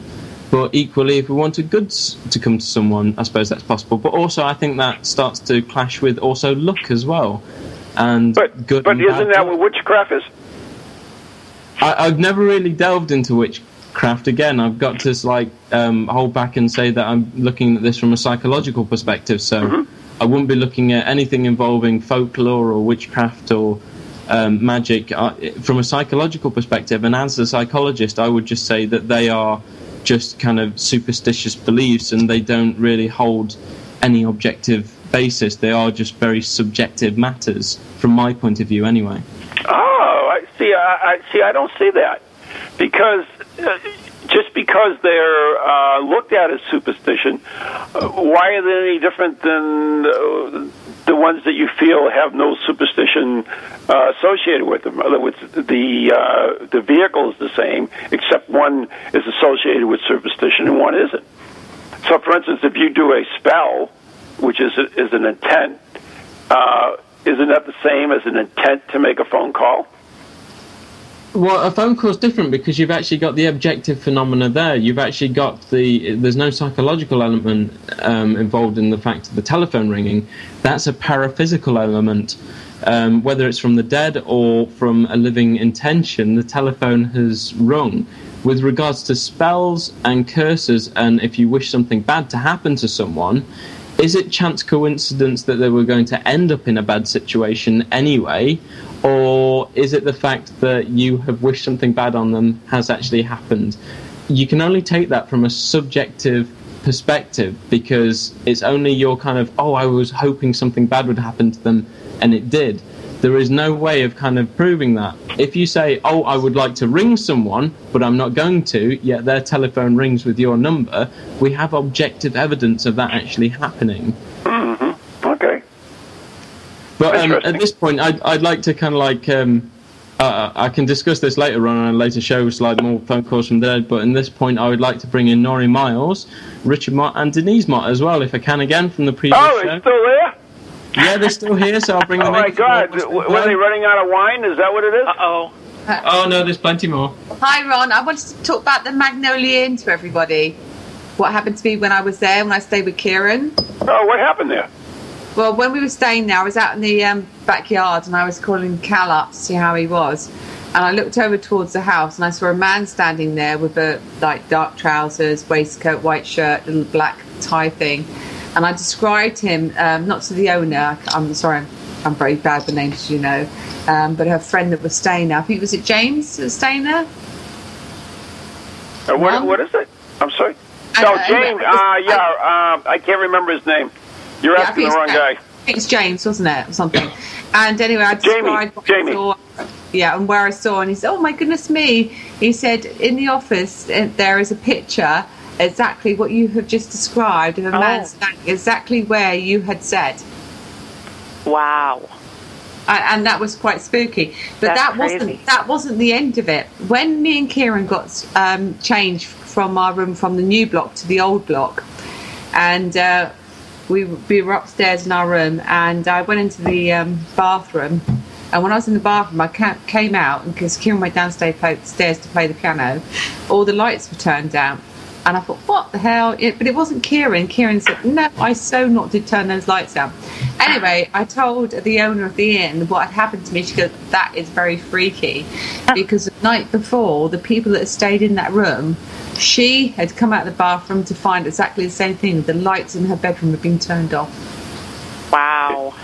But equally, if we wanted goods to come to someone, I suppose that's possible. But also, I think that starts to clash with also luck as well. And but, good But isn't that what witchcraft is? I, I've never really delved into witchcraft. Again, I've got to like um, hold back and say that I'm looking at this from a psychological perspective. So I wouldn't be looking at anything involving folklore or witchcraft or um, magic I, from a psychological perspective. And as a psychologist, I would just say that they are just kind of superstitious beliefs, and they don't really hold any objective basis. They are just very subjective matters, from my point of view, anyway. Oh, I see. I, I see. I don't see that because uh, just because they're uh, looked at as superstition, uh, why are they any different than uh, the ones that you feel have no superstition uh, associated with them? In other words, the uh, the vehicle is the same, except one is associated with superstition and one isn't. So, for instance, if you do a spell, which is is an intent, uh, isn't that the same as an intent to make a phone call? Well, a phone call is different because you've actually got the objective phenomena there. You've actually got the there's no psychological element um, involved in the fact of the telephone ringing. That's a paraphysical element. Um, whether it's from the dead or from a living intention, the telephone has rung. With regards to spells and curses, and if you wish something bad to happen to someone, is it chance coincidence that they were going to end up in a bad situation anyway? Or is it the fact that you have wished something bad on them has actually happened? You can only take that from a subjective perspective because it's only your kind of, oh, I was hoping something bad would happen to them and it did. There is no way of kind of proving that. If you say, oh, I would like to ring someone, but I'm not going to, yet their telephone rings with your number, we have objective evidence of that actually happening. Hmm. Okay. But um, at this point, I'd, I'd like to kind of like um, uh, I can discuss this later on in a later show, like more phone calls from the dead. But in this point, I would like to bring in Nori Miles, Richard Mott, and Denise Mott as well, if I can again from the previous Oh, show. it's still there? Yeah, they're still here, so I'll bring them. Oh them my in. God! W- Were they running out of wine? Is that what it is? Uh oh. Oh no, there's plenty more. Hi, Ron. I wanted to talk about the Magnolia Inn to everybody. What happened to me when I was there, when I stayed with Ciarán. Oh, what happened there? Well, when we were staying there, I was out in the um, backyard and I was calling Cal up to see how he was. And I looked over towards the house and I saw a man standing there with a like dark trousers, waistcoat, white shirt, little black tie thing. And I described him um, not to the owner. I'm sorry, I'm, I'm very bad with names, you know. Um, but her friend that was staying there. I think was it James that was staying there. Uh, what, what is it? I'm sorry. No, James. Uh, yeah, uh, I can't remember his name. You're Yeah, asking the wrong guy. It's James, wasn't it, or something? And anyway, I described what I saw. Yeah, and where I saw, and he said, "Oh my goodness me!" He said, "In the office, uh, there is a picture." Exactly what you have just described of a man Oh. standing exactly where you had said. Wow. Uh, and that was quite spooky. But That's that wasn't that wasn't the end of it. When me and Ciarán got um, changed from our room from the new block to the old block, and uh, we we were upstairs in our room, and I went into the um, bathroom. And when I was in the bathroom, I came out because Ciarán went downstairs stairs to play the piano. All the lights were turned down, And I thought, what the hell? It, but it wasn't Ciarán. Ciarán said, no, I so not did turn those lights down. Anyway, I told the owner of the inn what had happened to me. She goes, that is very freaky. Because the night before, the people that had stayed in that room, she had come out of the bathroom to find exactly the same thing. The lights in her bedroom had been turned off. Wow.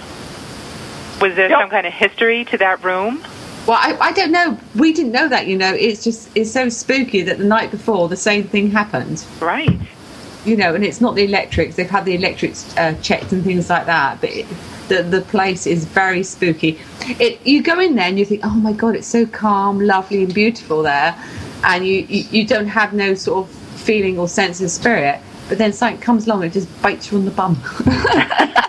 Was there some kind of history to that room? Well, I, I don't know. We didn't know that, you know. It's just, it's so spooky that the night before the same thing happened. Right. You know, and it's not the electrics. They've had the electrics uh, checked and things like that. But it, the, the place is very spooky. It, you go in there and you think, oh my God, it's so calm, lovely, and beautiful there. And you, you, you don't have no sort of feeling or sense of spirit. But then something comes along and just bites you on the bum. [LAUGHS]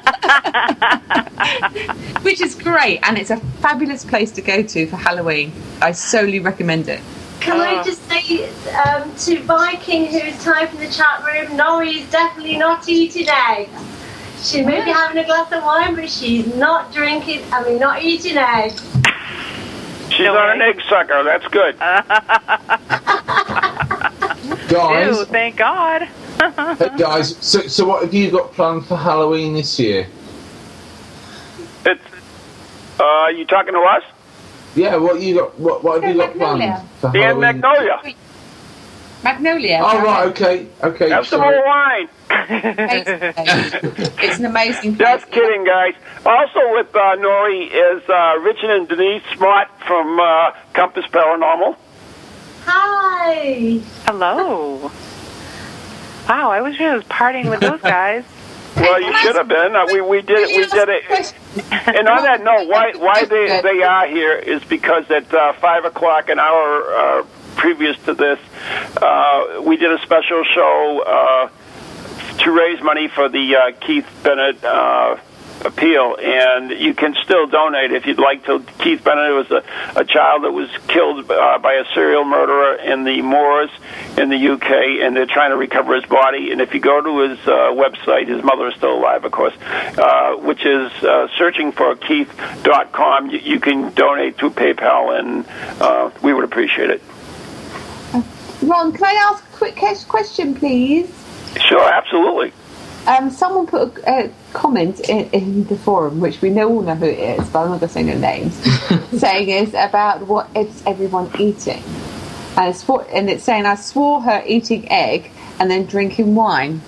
[LAUGHS] Which is great. And it's a fabulous place to go to for Halloween. I solely recommend it. Can I just say um, to Viking, who's typing in the chat room, Nori is definitely not eating eggs. She may be having a glass of wine, but she's not drinking, I mean, not eating eggs. She's not an egg sucker. That's good. [LAUGHS] Guys, Ew, thank God. hey [LAUGHS] guys, so, so what have you got planned for Halloween this year? It's. Uh, you talking to us? Yeah, what you got? What, what have you got planned for Dan Halloween? Magnolia. Magnolia. Oh right, okay, okay. Have some sorry. more wine. it's an amazing [LAUGHS] Just kidding, guys. Also with uh, Nori is uh, Richard and Denise Smart from uh, Compass Paranormal. Hi. Hello. Wow, I wish I was partying with those guys. [LAUGHS] Well, you should have been. Uh, we we did it. We did it. And on that note, why why they they are here is because at uh, five o'clock, an hour uh, previous to this, uh, we did a special show uh, to raise money for the uh, Keith Bennett. Uh, appeal and you can still donate if you'd like to. Keith bennett was a, a child that was killed uh, by a serial murderer in the moors in the uk and they're trying to recover his body. And if you go to his uh, website his mother is still alive of course uh, which is uh, searching for keith.com you, you can donate through paypal and uh, we would appreciate it. Ron, can I ask a quick question, please? sure absolutely. Um, someone put a, a comment in, in the forum, which we know all know who it is, but I'm not going to say no names, [LAUGHS] saying is about what is everyone eating, and it's for, and it's saying I swore her eating egg and then drinking wine.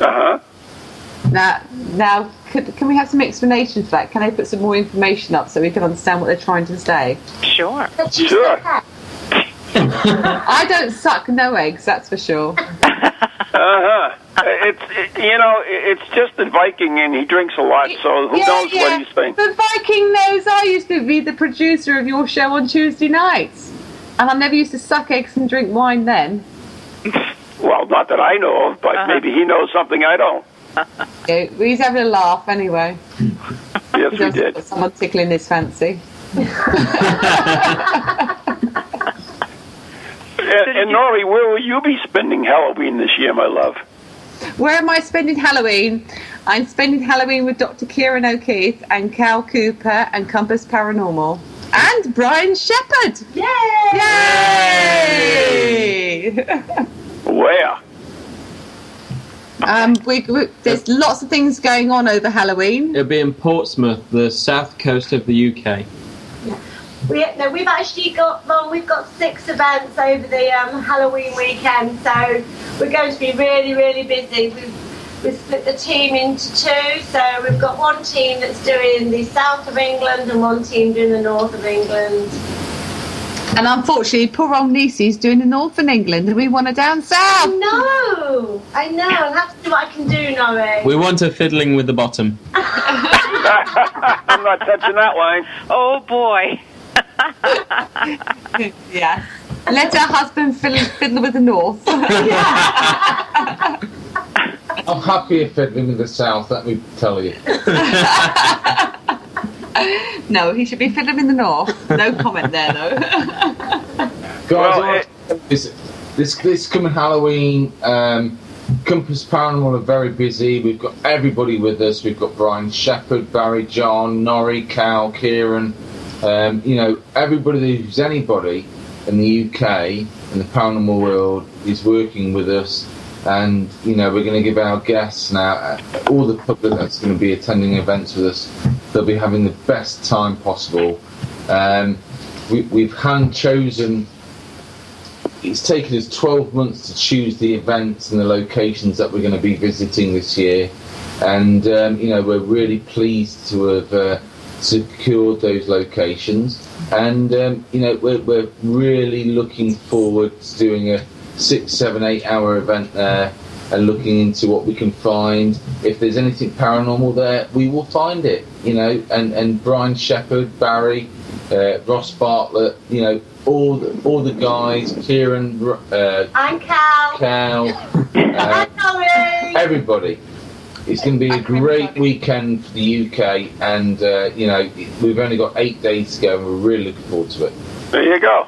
uh-huh Now, now, could, can we have some explanation for that? Can I put some more information up so we can understand what they're trying to say? Sure. Sure. I don't suck no eggs, that's for sure. Uh-huh. It's it, you know it's just the Viking and he drinks a lot, so who Yeah, knows yeah. what he's thinking. The Viking knows I used to be the producer of your show on Tuesday nights. And I never used to suck eggs and drink wine then. Well, not that I know of, but maybe he knows something I don't. [LAUGHS] Yeah, he's having a laugh anyway. Yes, He we did. Someone tickling his fancy. [LAUGHS] [LAUGHS] And, and Nori, where will you be spending Halloween this year, my love? Where am I spending Halloween? I'm spending Halloween with Dr. Ciarán O'Keeffe and Cal Cooper and Compass Paranormal. And Brian Shepard. Yay! Yay! [LAUGHS] Where? um, we, we, there's lots of things going on over Halloween. It'll be in Portsmouth, the south coast of the UK. We, no, we've actually got well, we've got six events over the um, Halloween weekend, so we're going to be really, really busy. We've, we've split the team into two, so we've got one team that's doing the south of England and one team doing the north of England. And unfortunately, poor old Niecy's doing the north in England and we want her down south. No, I know. I'll have to do what I can do, Norrie. We want her fiddling with the bottom. I'm not touching that line. Oh boy. [LAUGHS] yeah. Let her husband fiddle, fiddle with the north. [LAUGHS] I'm happier fiddling with the south, let me tell you. [LAUGHS] no, he should be fiddling in the north. No comment there, though. Guys, all I tell is this this coming Halloween, um, Compass Paranormal are very busy. We've got everybody with us. We've got Brian Shepherd, Barry John, Norrie, Cal, Ciarán. Um, you know, everybody who's anybody in the UK in the paranormal world is working with us, and you know we're going to give our guests now, uh, all the public that's going to be attending events with us, they'll be having the best time possible. Um, we, we've hand chosen. It's taken us 12 months to choose the events and the locations that we're going to be visiting this year, and um, you know we're really pleased to have uh, secured those locations, and um, you know we're, we're really looking forward to doing a six, seven, eight hour event there and looking into what we can find. If there's anything paranormal there, we will find it. You know, and and Brian Shepherd, Barry, uh, Ross Bartlett, you know, all the, all the guys, Ciarán, uh, I'm Cal. Cal, [LAUGHS] uh, everybody. It's going to be a great weekend for the UK, and uh, you know we've only got eight days to go, and we're really looking forward to it. There you go.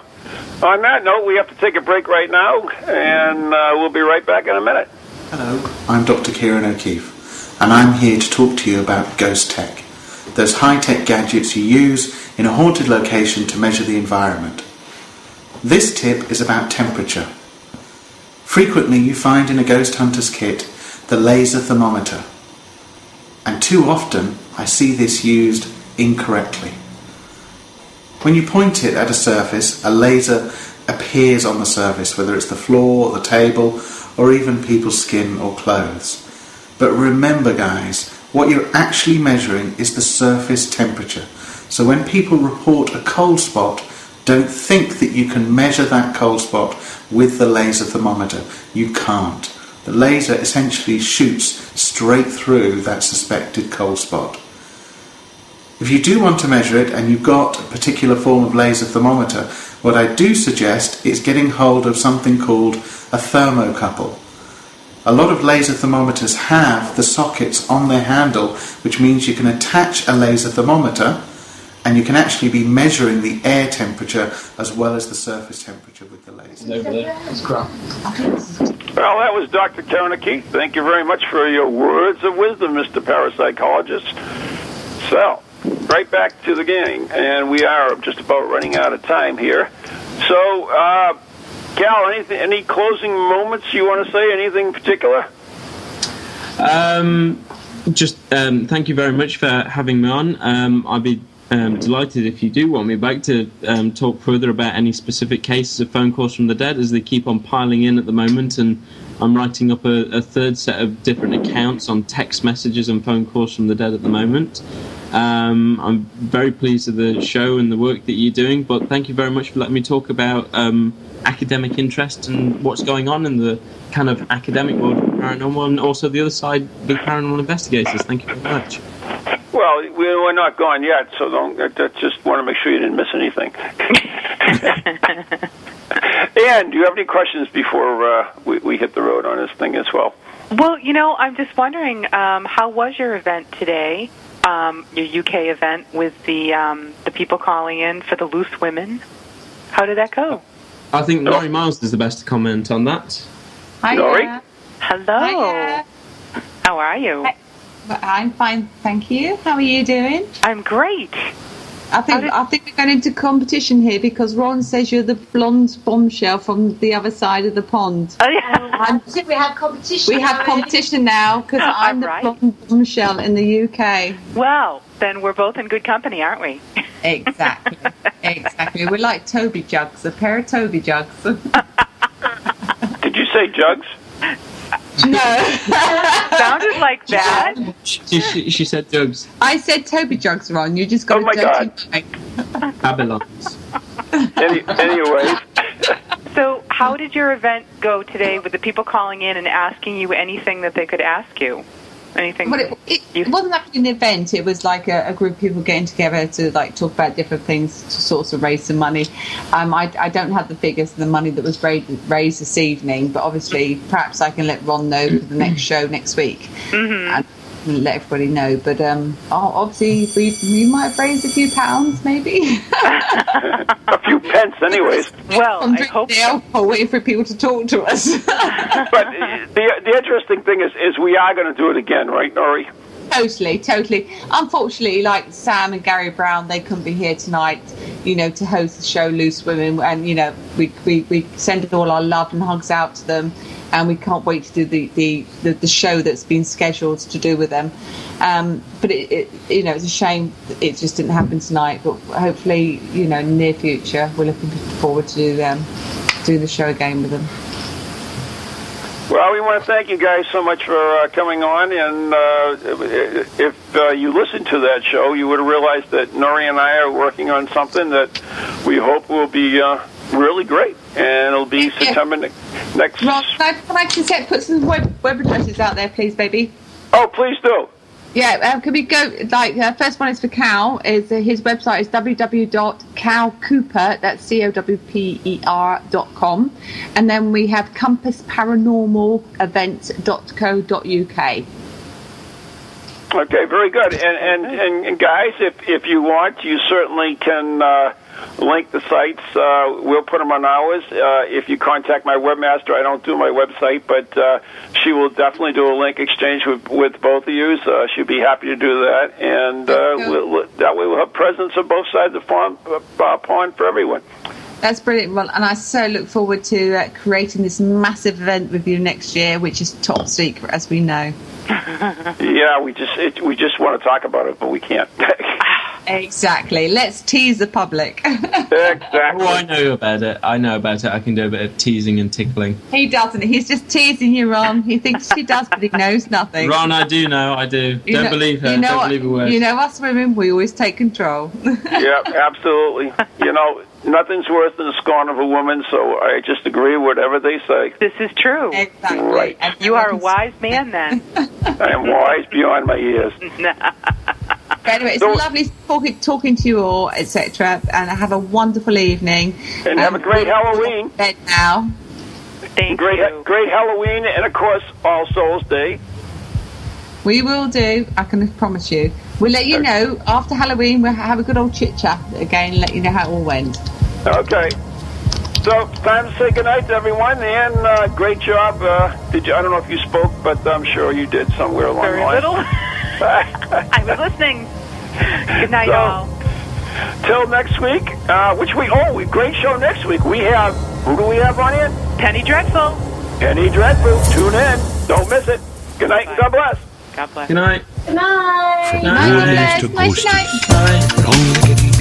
On that note, we have to take a break right now, and uh, we'll be right back in a minute. Hello, I'm Dr. Ciarán O'Keeffe, and I'm here to talk to you about ghost tech, those high tech gadgets you use in a haunted location to measure the environment. This tip is about temperature. Frequently, you find in a ghost hunter's kit the laser thermometer, and too often I see this used incorrectly. When you point it at a surface, a laser appears on the surface, whether it's the floor, the table, or even people's skin or clothes. But remember, guys, what you're actually measuring is the surface temperature. So when people report a cold spot, don't think that you can measure that cold spot with the laser thermometer. You can't. The laser essentially shoots straight through that suspected cold spot. If you do want to measure it and you've got a particular form of laser thermometer, what I do suggest is getting hold of something called a thermocouple. A lot of laser thermometers have the sockets on their handle, which means you can attach a laser thermometer and you can actually be measuring the air temperature as well as the surface temperature with the laser. Over there. It's crap. Well, that was Dr. Ciarán O'Keeffe. Thank you very much for your words of wisdom, Mr. Parapsychologist. So, right back to the gang, and we are just about running out of time here. So, uh, Cal, anything, any closing moments you want to say? Anything in particular? Um, just um, thank you very much for having me on. Um, I'd be um, delighted if you do want me back to um, talk further about any specific cases of phone calls from the dead, as they keep on piling in at the moment. And I'm writing up a, a third set of different accounts on text messages and phone calls from the dead at the moment. Um, I'm very pleased with the show and the work that you're doing, but thank you very much for letting me talk about um, academic interest and what's going on in the kind of academic world of paranormal and also the other side, the paranormal investigators. Thank you very much. Well, we- we're not gone yet, so don't. I I just want to make sure you didn't miss anything. [LAUGHS] and do you have any questions before uh, we, we hit the road on this thing as well? Well, you know, I'm just wondering, um, how was your event today? Um, your UK event with the um, the people calling in for the loose women. How did that go? I think Laurie Miles is the best to comment on that. Hi, Laurie? Hello. Hiya. How are you? Well, I'm fine, thank you. How are you doing? I'm great. I think I think we're going into competition here because Ron says you're the blonde bombshell from the other side of the pond. Oh, yeah. Oh, I think we have competition. We have competition now because [LAUGHS] I'm the right. blonde bombshell in the UK. Well, then we're both in good company, aren't we? Exactly. [LAUGHS] exactly. We're like Toby jugs, a pair of Toby jugs. [LAUGHS] Did you say jugs? No. [LAUGHS] Sounded like that. She, she, she said Jugs, I said Toby jugs, Ron. You just got Oh my a dirty mind. Babylons. Any, anyways, So, how did your event go today with the people calling in and asking you anything that they could ask you? Anything? But it, it, wasn't actually an event. It was like a, a group of people getting together to like talk about different things to sort of raise some money. Um, I, I don't have the figures of the money that was raised, raised this evening, but obviously perhaps I can let Ron know for the next show next week and let everybody know. But um, oh, obviously we, we might have raised a few pounds, maybe. [LAUGHS] a few pence, anyways. Well, I'm hope so. waiting for people to talk to us. [LAUGHS] but uh, the the interesting thing is, is we are going to do it again, right, Nori? totally, totally. Unfortunately, like Sam and Gary Brown, they couldn't be here tonight, you know, to host the show Loose Women. And, you know, we, we, we send all our love and hugs out to them. And we can't wait to do the, the, the, the show that's been scheduled to do with them. Um, but, it, it, you know, it's a shame it just didn't happen tonight. But hopefully, you know, near future, we're looking forward to do um, doing the show again with them. Well, we want to thank you guys so much for uh, coming on. And uh, if uh, you listened to that show, you would have realized that Nori and I are working on something that we hope will be uh, really great. And it'll be September ne- next. Rob, can I, can I just put some web, web addresses out there, please, baby? Oh, please do. Yeah, um, can we go? Like, uh, first one is for Cal. Is uh, his website is www.calcooper. That's c o w p e r dot com, and then we have Compass Paranormal Events.co.uk. Okay, very good. And and, and, and guys, if if you want, you certainly can uh, link the sites. Uh, we'll put them on ours. Uh, if you contact my webmaster, I don't do my website, but uh, she will definitely do a link exchange with with both of you. So she'll be happy to do that, and uh, we'll, we'll- that way we'll have presence on both sides of the pond, uh, pond for everyone. That's brilliant. Well, and I so look forward to uh, creating this massive event with you next year, which is top secret, as we know. [LAUGHS] Yeah, we just it, we just want to talk about it, but we can't. [LAUGHS] Exactly. Let's tease the public. [LAUGHS] exactly. Oh, I know about it. I know about it. I can do a bit of teasing and tickling. he doesn't. He's just teasing you, Ron. He thinks he does, but he knows nothing. Ron, I do know. I do. You Don't know- believe her. You know, Don't what- believe a word. you know us women, we always take control. [LAUGHS] yeah, absolutely. You know, nothing's worse than the scorn of a woman, so I just agree with whatever they say. This is true. Exactly. Right. You are a wise man then. I am wise beyond my years. [LAUGHS] But anyway, it's lovely talking, talking to you all, etc. And have a wonderful evening. And have a great Halloween. Bed now. Thank great, you. great Halloween, and of course, All Souls Day. We will do. I can promise you. We'll let you know after Halloween. We'll have a good old chit chat again. and Let you know how it all went. Okay. So, time to say goodnight to everyone, and uh, great job. Uh, did you? I don't know if you spoke, but I'm sure you did somewhere along Very the line. little. I was listening. Good night, So- all. Till next week, uh, which we oh, we great show next week. We have who do we have on in? Penny Dreadful. Penny Dreadful. Tune in. Don't miss it. Good night. and God bless. God bless. Good night. Good night. From Ghoulies to Night, ghosties, night. long-legged